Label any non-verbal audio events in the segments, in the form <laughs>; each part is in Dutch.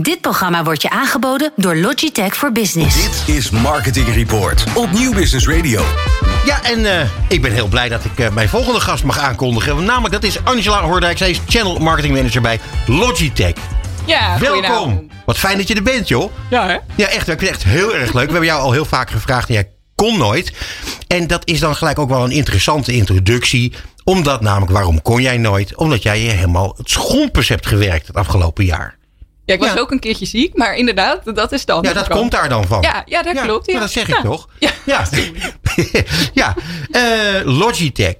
Dit programma wordt je aangeboden door Logitech voor Business. Dit is Marketing Report op Nieuw Business Radio. Ja, en uh, ik ben heel blij dat ik uh, mijn volgende gast mag aankondigen. Namelijk, dat is Angela Hoordijk. Zij is Channel Marketing Manager bij Logitech. Ja, Welkom. Wat fijn dat je er bent, joh. Ja, hè? Ja, echt. Ik vind het echt heel erg leuk. We hebben jou al heel vaak gevraagd en jij kon nooit. En dat is dan gelijk ook wel een interessante introductie. Omdat namelijk, waarom kon jij nooit? Omdat jij je helemaal het schompers hebt gewerkt het afgelopen jaar. Ja, ik was ook een keertje ziek, maar inderdaad, dat is dan. Ja, dat komt daar dan van. Ja, ja dat klopt. Ja. dat zeg ik toch? Ja. Ja. <laughs> Uh, Logitech.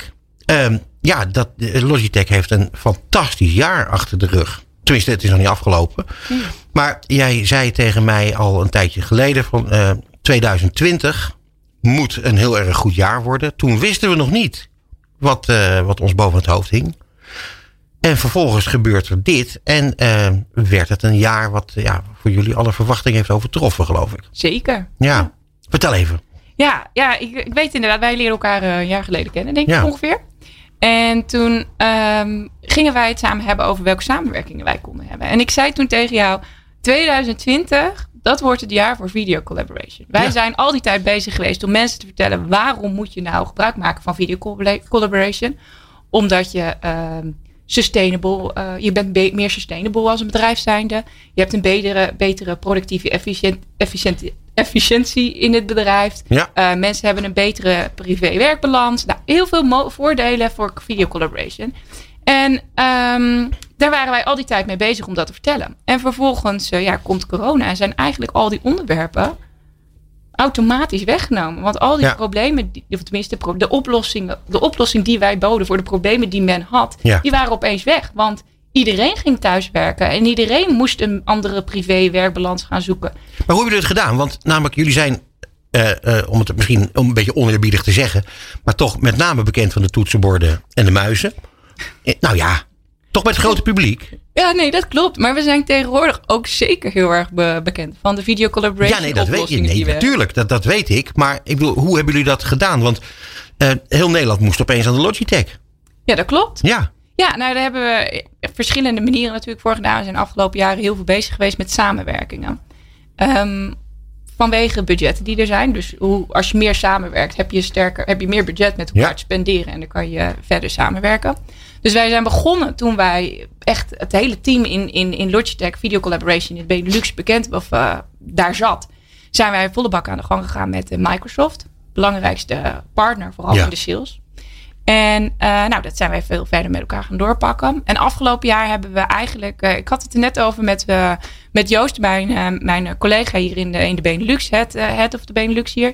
Uh, ja, dat, Logitech heeft een fantastisch jaar achter de rug. Tenminste, het is nog niet afgelopen. Hmm. Maar jij zei tegen mij al een tijdje geleden van uh, 2020 moet een heel erg goed jaar worden. Toen wisten we nog niet wat, uh, wat ons boven het hoofd hing. En vervolgens gebeurt er dit. En uh, werd het een jaar wat ja, voor jullie alle verwachtingen heeft overtroffen, geloof ik. Zeker. Ja. ja. Vertel even. Ja, ja ik, ik, weet inderdaad, wij leren elkaar een jaar geleden kennen, denk ik ongeveer. En toen um, gingen wij het samen hebben over welke samenwerkingen wij konden hebben. En ik zei toen tegen jou, 2020, dat wordt het jaar voor video collaboration. Wij ja. zijn al die tijd bezig geweest om mensen te vertellen waarom moet je nou gebruik maken van video collaboration. Omdat je uh, sustainable, uh, je bent be meer sustainable als een bedrijf zijnde. Je hebt een betere, betere productieve efficiënt, efficiënt, efficiëntie in het bedrijf. Ja. Uh, mensen hebben een betere privé-werkbalans. Nou, heel veel voordelen voor video collaboration. En um, daar waren wij al die tijd mee bezig om dat te vertellen. En vervolgens uh, ja, komt corona en zijn eigenlijk al die onderwerpen automatisch weggenomen. Want al die ja. problemen, of tenminste de oplossing, de oplossing die wij boden voor de problemen die men had, ja. die waren opeens weg. Want iedereen ging thuiswerken en iedereen moest een andere privé-werkbalans gaan zoeken. Maar hoe hebben jullie het gedaan? Want namelijk, jullie zijn uh, uh, om het misschien een beetje oneerbiedig te zeggen, maar toch met name bekend van de toetsenborden en de muizen. Nou ja, toch met het grote publiek. Ja, nee, dat klopt. Maar we zijn tegenwoordig ook zeker heel erg be bekend van de video collaboration. Ja, nee, dat weet je. Nee, natuurlijk, dat, dat weet ik. Maar ik bedoel, hoe hebben jullie dat gedaan? Want uh, heel Nederland moest opeens aan de Logitech. Ja, dat klopt. Ja. Ja, nou daar hebben we verschillende manieren natuurlijk voor gedaan. We zijn de afgelopen jaren heel veel bezig geweest met samenwerkingen. Um, vanwege budgetten die er zijn. Dus hoe, als je meer samenwerkt, heb je, sterker, heb je meer budget met elkaar ja. te spenderen. En dan kan je verder samenwerken. Dus wij zijn begonnen toen wij echt het hele team in, in, in Logitech Video Collaboration in het Benelux bekend of uh, daar zat. Zijn wij volle bak aan de gang gegaan met Microsoft. Belangrijkste partner, vooral ja. in de sales. En uh, nou, dat zijn wij veel verder met elkaar gaan doorpakken. En afgelopen jaar hebben we eigenlijk, uh, ik had het er net over met, uh, met Joost, mijn, mijn collega hier in de, in de Benelux, het head of de Benelux hier.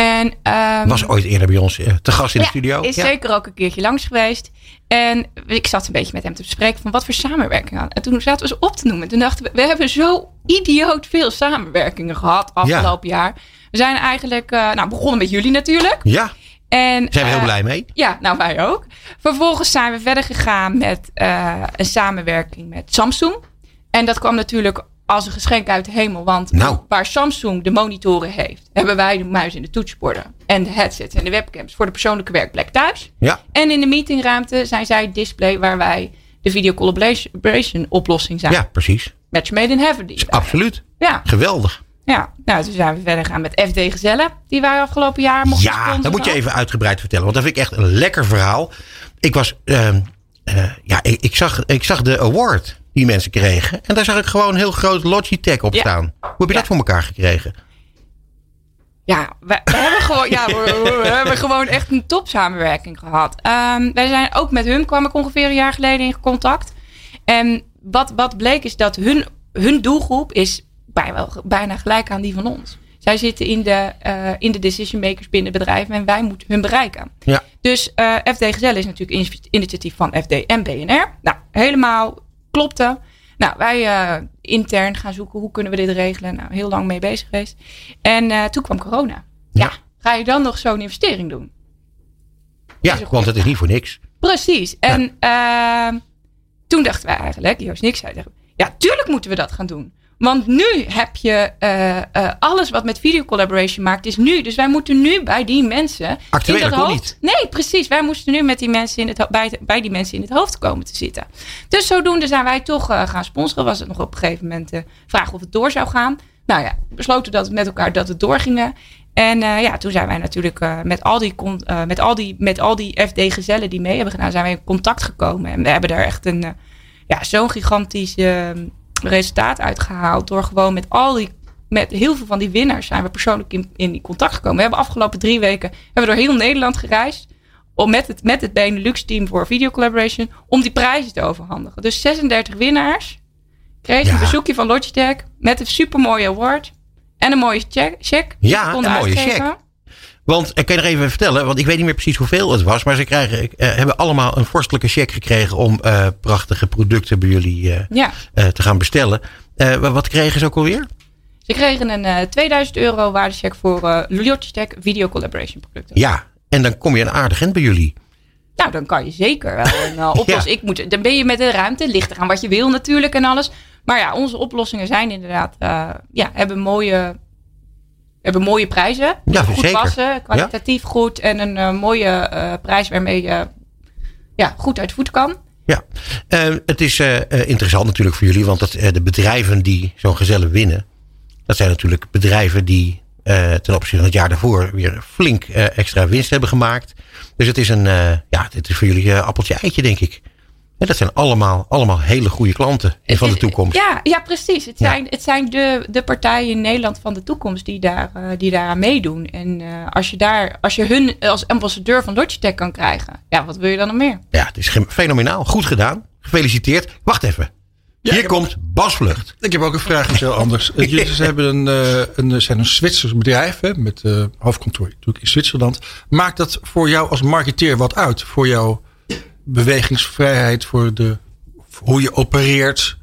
En, um, Was ooit eerder bij ons te gast in ja, de studio. Is ja. zeker ook een keertje langs geweest. En ik zat een beetje met hem te bespreken van wat voor samenwerking aan. En toen zaten we ze op te noemen. Toen dachten we, we hebben zo idioot veel samenwerkingen gehad afgelopen ja. jaar. We zijn eigenlijk, nou begonnen met jullie natuurlijk. Ja. En, zijn we heel uh, blij mee? Ja, nou wij ook. Vervolgens zijn we verder gegaan met uh, een samenwerking met Samsung. En dat kwam natuurlijk als een geschenk uit de hemel. Want nou. waar Samsung de monitoren heeft, hebben wij de muis en de toetsenborden. En de headsets en de webcams voor de persoonlijke werkplek thuis. Ja. En in de meetingruimte zijn zij het display waar wij de video collaboration oplossing zijn. Ja, precies. Match made in heaven. Die Absoluut. Ja. Geweldig. Ja, nou, toen zijn we verder gaan met FD Gezellen, die wij afgelopen jaar mochten Ja, dat moet je even uitgebreid vertellen, want dat vind ik echt een lekker verhaal. Ik was, uh, uh, ja, ik, ik, zag, ik zag de award die mensen kregen. En daar zag ik gewoon heel groot Logitech op Ja. staan. Hoe heb je dat voor elkaar gekregen? Ja, we, we hebben gewoon, ja, we, we hebben gewoon echt een top samenwerking gehad. Um, wij zijn ook met hun kwam ik ongeveer een jaar geleden in contact. En wat, wat bleek is dat hun, hun doelgroep is bijna, bijna gelijk aan die van ons. Zij zitten in de, uh, in de decision makers binnen bedrijven en wij moeten hun bereiken. Ja. Dus uh, FD Gezellen is natuurlijk initiatief van FD en BNR. Nou, helemaal klopte. Nou, wij uh, intern gaan zoeken hoe kunnen we dit regelen. Nou, heel lang mee bezig geweest. En uh, toen kwam corona. Ja. ja. ga je dan nog zo'n investering doen? Ja, want het is niet voor niks. Precies. En ja. uh, toen dachten wij eigenlijk, Joost en ik zeiden, ja, tuurlijk moeten we dat gaan doen. Want nu heb je uh, uh, alles wat met video collaboration maakt, is nu. Dus wij moeten nu bij die mensen. Actueel in dat hoofd, niet. Nee, precies. Wij moesten nu met die mensen in het, bij, bij die mensen in het hoofd komen te zitten. Dus zodoende zijn wij toch uh, gaan sponsoren. Was het nog op een gegeven moment de vraag of het door zou gaan. Nou ja, besloten dat met elkaar dat het doorgingen. En uh, ja, toen zijn wij natuurlijk uh, met, al die, uh, met, al die, met al die FD-gezellen die mee hebben gedaan, zijn wij in contact gekomen. En we hebben daar echt een, ja, zo'n gigantisch resultaat uitgehaald. Door gewoon met al die, met heel veel van die winnaars zijn we persoonlijk in, in contact gekomen. We hebben afgelopen drie weken, hebben we door heel Nederland gereisd. Om met het, met het Benelux team voor video collaboration, om die prijzen te overhandigen. Dus 36 winnaars kregen ja. een bezoekje van Logitech met een supermooie award. En een mooie check. check ja, een mooie check. Want ik kan je nog even vertellen, want ik weet niet meer precies hoeveel het was. Maar ze krijgen, uh, hebben allemaal een vorstelijke check gekregen om uh, prachtige producten bij jullie uh, ja. te gaan bestellen. wat kregen ze ook alweer? Ze kregen een 2000 euro waardecheck voor Logitech Video Collaboration producten. Ja, en dan kom je een aardig eind bij jullie. Nou, dan kan je zeker wel <laughs> een oplossing. ja. ik moet, dan ben je met de ruimte, ligt eraan wat je wil natuurlijk en alles. Maar ja, onze oplossingen zijn inderdaad, uh, ja, hebben mooie, hebben mooie prijzen. Ja, goed zeker. passen, kwalitatief ja. goed en een uh, mooie uh, prijs waarmee je ja, goed uit voet kan. Ja, uh, het is interessant natuurlijk voor jullie, want dat, de bedrijven die zo'n gezelle winnen, dat zijn natuurlijk bedrijven die ten opzichte van het jaar daarvoor weer flink extra winst hebben gemaakt. Dus het is een, ja, dit is voor jullie appeltje eitje, denk ik. En dat zijn allemaal, allemaal hele goede klanten van de toekomst. Ja, ja precies. Het zijn, ja. het zijn de, de partijen in Nederland van de toekomst die, daar, uh, die daaraan meedoen. En uh, als je daar, als je hun als ambassadeur van Logitech kan krijgen, ja, wat wil je dan nog meer? Ja, het is fenomenaal. Goed gedaan. Gefeliciteerd. Wacht even. Ja, Hier komt Bas Vlucht. Ik heb ook een vraag, iets heel anders. <laughs> Jullie hebben een, uh, een, zijn een Zwitsers bedrijf hè, met uh, hoofdkantoor natuurlijk in Zwitserland. Maakt dat voor jou als marketeer wat uit? Voor jouw bewegingsvrijheid, voor de, hoe je opereert?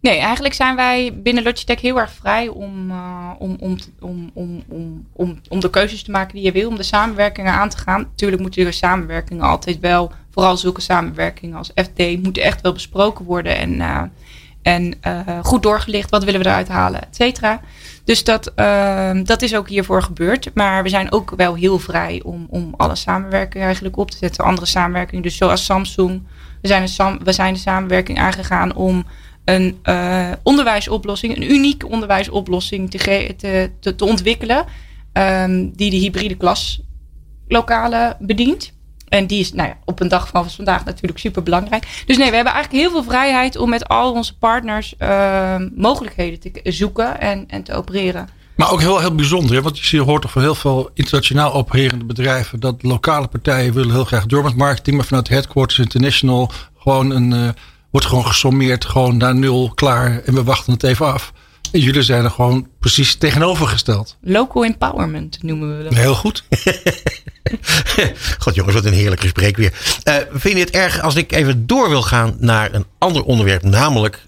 Nee, eigenlijk zijn wij binnen Logitech heel erg vrij om, uh, om, om, om, om, om, om, om de keuzes te maken die je wil, om de samenwerkingen aan te gaan. Natuurlijk moeten de samenwerkingen altijd wel, vooral zulke samenwerkingen als FD, moeten echt wel besproken worden en, uh, en uh, goed doorgelicht. Wat willen we eruit halen, et cetera. Dus dat, uh, dat is ook hiervoor gebeurd. Maar we zijn ook wel heel vrij om, om alle samenwerkingen eigenlijk op te zetten. Andere samenwerkingen, dus zoals Samsung. We zijn, een, we zijn de samenwerking aangegaan om een uh, onderwijsoplossing, een unieke onderwijsoplossing te, te, te, ontwikkelen. Um, die de hybride klaslokalen bedient. En die is nou ja, op een dag van vandaag natuurlijk super belangrijk. Dus nee, we hebben eigenlijk heel veel vrijheid om met al onze partners uh, mogelijkheden te zoeken en, en te opereren. Maar ook heel, heel bijzonder, hè? want je hoort toch van heel veel internationaal opererende bedrijven dat lokale partijen willen heel graag door met marketing, maar vanuit Headquarters International gewoon een, uh, wordt gewoon gesommeerd, gewoon naar nul, klaar en we wachten het even af. En jullie zijn er gewoon precies tegenovergesteld. Local empowerment noemen we dat. Heel goed. <laughs> <laughs> God jongens, wat een heerlijk gesprek weer. Uh, vind je het erg als ik even door wil gaan naar een ander onderwerp, namelijk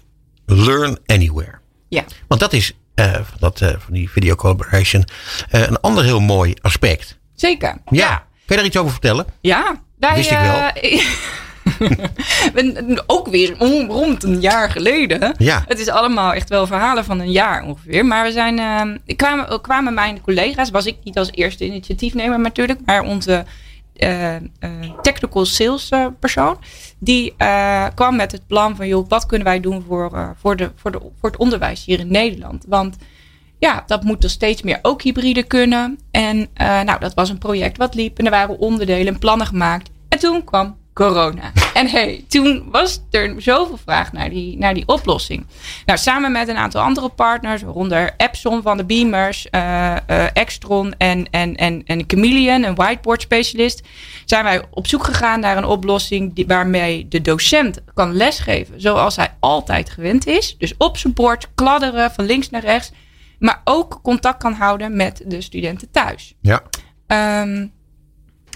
Learn Anywhere? Ja. Want dat is uh, van, dat, uh, van die video collaboration een ander heel mooi aspect. Zeker. Ja. ja. Kun je daar iets over vertellen? Ja. Wij, Wist ik wel. <laughs> <laughs> ook weer rond een jaar geleden. Ja. Het is allemaal echt wel verhalen van een jaar ongeveer. Maar we zijn, uh, kwamen, kwamen mijn collega's, was ik niet als eerste initiatiefnemer natuurlijk, maar onze uh, uh, technical sales persoon, die kwam met het plan van, joh, wat kunnen wij doen voor, voor, de, voor, de, voor het onderwijs hier in Nederland? Want ja, dat moet er steeds meer ook hybride kunnen. En nou, dat was een project wat liep en er waren onderdelen en plannen gemaakt. En toen kwam corona. En hey, toen was er zoveel vraag naar die, naar die oplossing. Nou, samen met een aantal andere partners, waaronder Epson van de Beamers, uh, uh, Extron en, en, en, en Chameleon, een whiteboard specialist, zijn wij op zoek gegaan naar een oplossing die, waarmee de docent kan lesgeven zoals hij altijd gewend is. Dus op zijn bord kladderen van links naar rechts, maar ook contact kan houden met de studenten thuis. Ja. Um,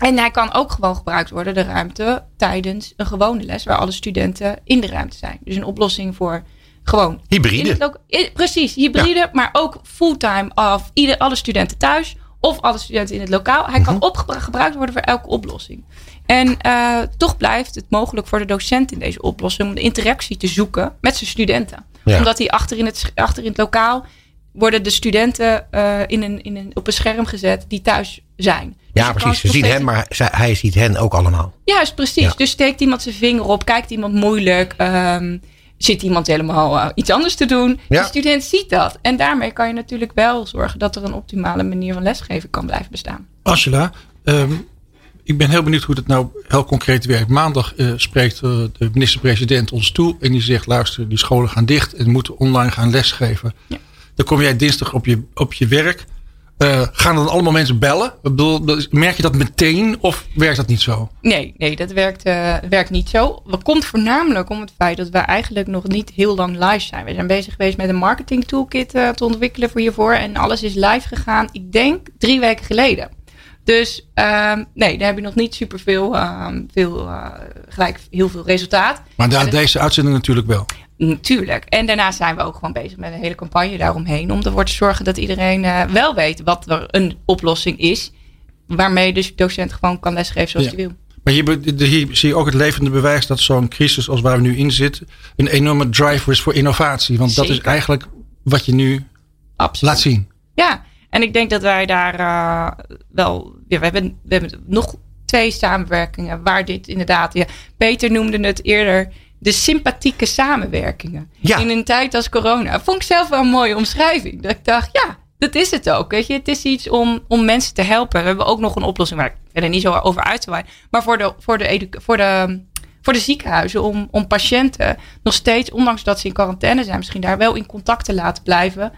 en hij kan ook gewoon gebruikt worden, de ruimte, tijdens een gewone les, waar alle studenten in de ruimte zijn. Dus een oplossing voor gewoon. Hybride. precies, hybride, ja. maar ook fulltime of ieder, alle studenten thuis of alle studenten in het lokaal. Hij kan mm -hmm. gebruikt worden voor elke oplossing. En uh, toch blijft het mogelijk voor de docent in deze oplossing om de interactie te zoeken met zijn studenten. Ja. Omdat die achter in, het, achter in het lokaal worden de studenten eh, in een, in een, op een scherm gezet die thuis zijn. Dus Ja, precies. Ze zien hem, maar zij- hij ziet hen ook allemaal. Juist, precies. Ja. Dus steekt iemand zijn vinger op, kijkt iemand moeilijk, ehm, zit iemand helemaal eh, iets anders te doen. Ja. De student ziet dat. En daarmee kan je natuurlijk wel zorgen dat er een optimale manier van lesgeven kan blijven bestaan. Angela, ehm, ik ben heel benieuwd hoe dat nou heel concreet werkt. Maandag eh, spreekt de minister-president ons toe en die zegt: luister, die scholen gaan dicht en moeten online gaan lesgeven. Ja. Dan kom jij dinsdag op je, op je werk. Eh, gaan dan allemaal mensen bellen? Ik bedoel, merk je dat meteen of werkt dat niet zo? Nee, nee dat werkt, eh, werkt niet zo. Dat komt voornamelijk om het feit dat we eigenlijk nog niet heel lang live zijn. We zijn bezig geweest met een marketing toolkit eh, te ontwikkelen voor hiervoor. En alles is live gegaan, ik denk, drie weken geleden. Dus ehm, nee, daar heb je nog niet superveel, ehm veel, eh, gelijk heel veel resultaat. Maar En het- deze uitzending natuurlijk wel. Natuurlijk. En daarnaast zijn we ook gewoon bezig met een hele campagne daaromheen. Om ervoor te zorgen dat iedereen eh, wel weet wat er een oplossing is. Waarmee dus de docent gewoon kan lesgeven zoals Ja. hij wil. Maar hier, hier zie je ook het levende bewijs dat zo'n crisis als waar we nu in zitten, een enorme driver is voor innovatie. Want dat is eigenlijk wat je nu Absoluut. laat zien. Ja, en ik denk dat wij daar eh, wel. Ja, we, hebben, we hebben nog twee samenwerkingen waar dit inderdaad. Ja, Peter noemde het eerder de sympathieke samenwerkingen. Ja. In een tijd als corona. Vond ik zelf wel een mooie omschrijving. Dat ik dacht, ja, dat is het ook. Weet je, het is iets om, om mensen te helpen. We hebben ook nog een oplossing waar ik verder niet zo over uit te wijden. Maar voor de, voor de, voor de, voor de ziekenhuizen, om, om patiënten nog steeds, ondanks dat ze in quarantaine zijn, misschien daar wel in contact te laten blijven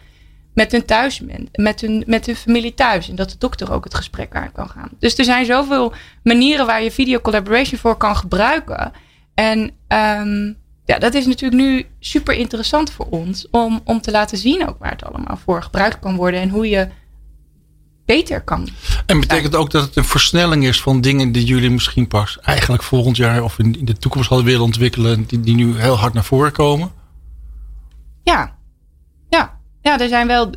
met hun thuis, met hun, met hun familie thuis. En dat de dokter ook het gesprek aan kan gaan. Dus er zijn zoveel manieren waar je video collaboration voor kan gebruiken. En ehm, ja, dat is natuurlijk nu super interessant voor ons om, om te laten zien ook waar het allemaal voor gebruikt kan worden en hoe je beter kan. En betekent ook dat het een versnelling is van dingen die jullie misschien pas eigenlijk volgend jaar of in, de toekomst hadden willen ontwikkelen, die, die nu heel hard naar voren komen? Ja, ja, ja, er zijn wel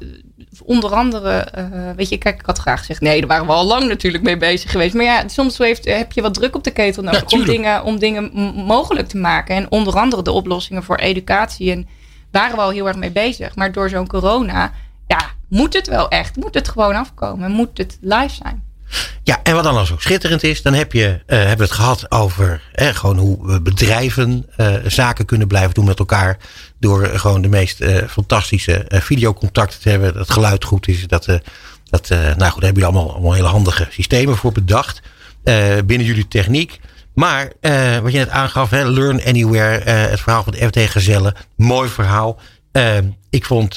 onder andere, eh, weet je, kijk, ik had graag gezegd, nee, daar waren we al lang natuurlijk mee bezig geweest. Maar ja, soms heeft, heb je wat druk op de ketel nodig om dingen, om dingen mogelijk te maken. En onder andere de oplossingen voor educatie. En waren we al heel erg mee bezig. Maar door zo'n corona, ja, moet het wel echt, moet het gewoon afkomen, moet het live zijn. Ja, en wat dan al zo schitterend is, dan heb je, eh, hebben we het gehad over eh, gewoon hoe eh, bedrijven zaken kunnen blijven doen met elkaar. Door gewoon de meest fantastische videocontacten te hebben. Dat het geluid goed is. Dat, dat, nou goed, daar hebben jullie allemaal, allemaal hele handige systemen voor bedacht. binnen jullie techniek. Maar wat je net aangaf, hè, Learn Anywhere, het verhaal van de FT Gezellen. Mooi verhaal. Ik vond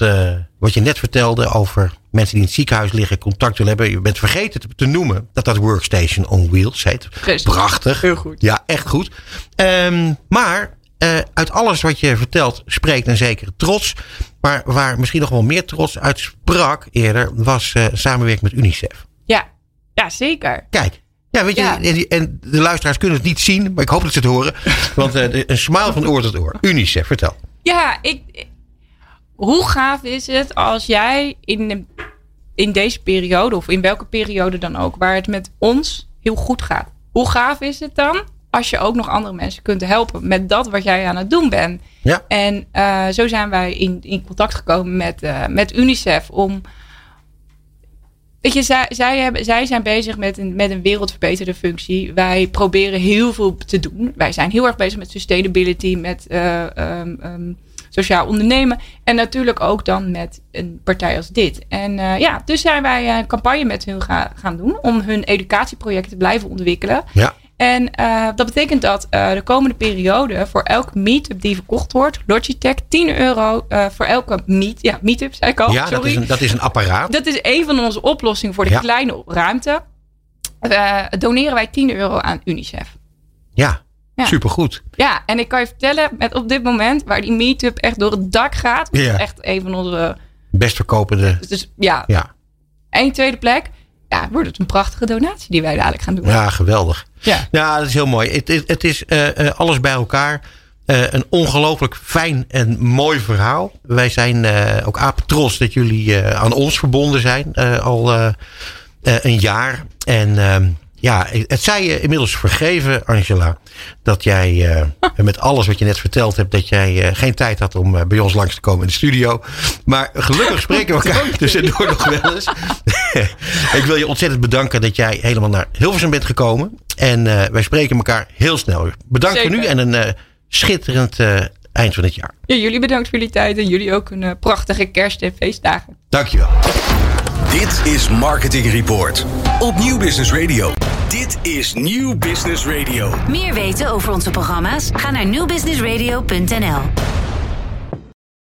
wat je net vertelde over mensen die in het ziekenhuis liggen, contact willen hebben. Je bent vergeten te, te noemen dat dat Workstation on Wheels heet. Precies. Prachtig. Heel goed. Ja, echt goed. Ehm, maar eh, uit alles wat je vertelt spreekt een zekere trots. Maar waar misschien nog wel meer trots uit sprak eerder, was eh, samenwerking met UNICEF. Ja, ja zeker. Kijk. Ja, weet je, Ja. En, de luisteraars kunnen het niet zien, maar ik hoop dat ze het horen. Want eh, een smile van oor tot oor. UNICEF, vertel. Ja, ik, hoe gaaf is het als jij in, in deze periode, of in welke periode dan ook, waar het met ons heel goed gaat. Hoe gaaf is het dan als je ook nog andere mensen kunt helpen met dat wat jij aan het doen bent? Ja. En eh, zo zijn wij in, in contact gekomen met, eh, met UNICEF om. Weet je, zij, zij, hebben, zij zijn bezig met een, met een wereldverbeterde functie. Wij proberen heel veel te doen. Wij zijn heel erg bezig met sustainability, met eh, ehm, ehm, sociaal ondernemen. En natuurlijk ook dan met een partij als dit. En eh, ja, dus zijn wij een campagne met hun ga- gaan doen om hun educatieprojecten te blijven ontwikkelen. Ja. En eh, dat betekent dat eh, de komende periode voor elke meetup die verkocht wordt, Logitech 10 euro eh, voor elke meet, ja, meetup, zei ik al. Ja, dat is, een, dat is een apparaat. Dat is een van onze oplossingen voor de Ja. kleine ruimte. Eh, doneren wij 10 euro aan UNICEF. Ja, Ja. supergoed. Ja, en ik kan je vertellen, met op dit moment waar die meetup echt door het dak gaat, Ja. echt een van onze, Best verkopende. dus ja, Ja, één tweede plek, ja, wordt het een prachtige donatie die wij dadelijk gaan doen. ja geweldig. Ja. Ja, dat is heel mooi. Het, is- het is eh, eh, alles bij elkaar. Eh, een ongelooflijk fijn en mooi verhaal. Wij zijn eh, ook apen trots dat jullie aan ons verbonden zijn. al een jaar. En ehm, ja, het zij je inmiddels vergeven, Angela. Dat jij uh, <laughs> met alles wat je net verteld hebt, dat jij uh, geen tijd had om uh, bij ons langs te komen in de studio. Maar gelukkig spreken we <laughs> elkaar tussendoor nog wel eens. <laughs> ik wil je ontzettend bedanken dat jij helemaal naar Hilversum bent gekomen. En wij spreken elkaar heel snel. Bedankt voor nu en een schitterend eind van het jaar. Ja, jullie bedankt voor jullie tijd en jullie ook een prachtige kerst- en feestdagen. Dankjewel. Dit is Marketing Report op Nieuw Business Radio. Dit is Nieuw Business Radio. Meer weten over onze programma's? Ga naar nieuwbusinessradio.nl.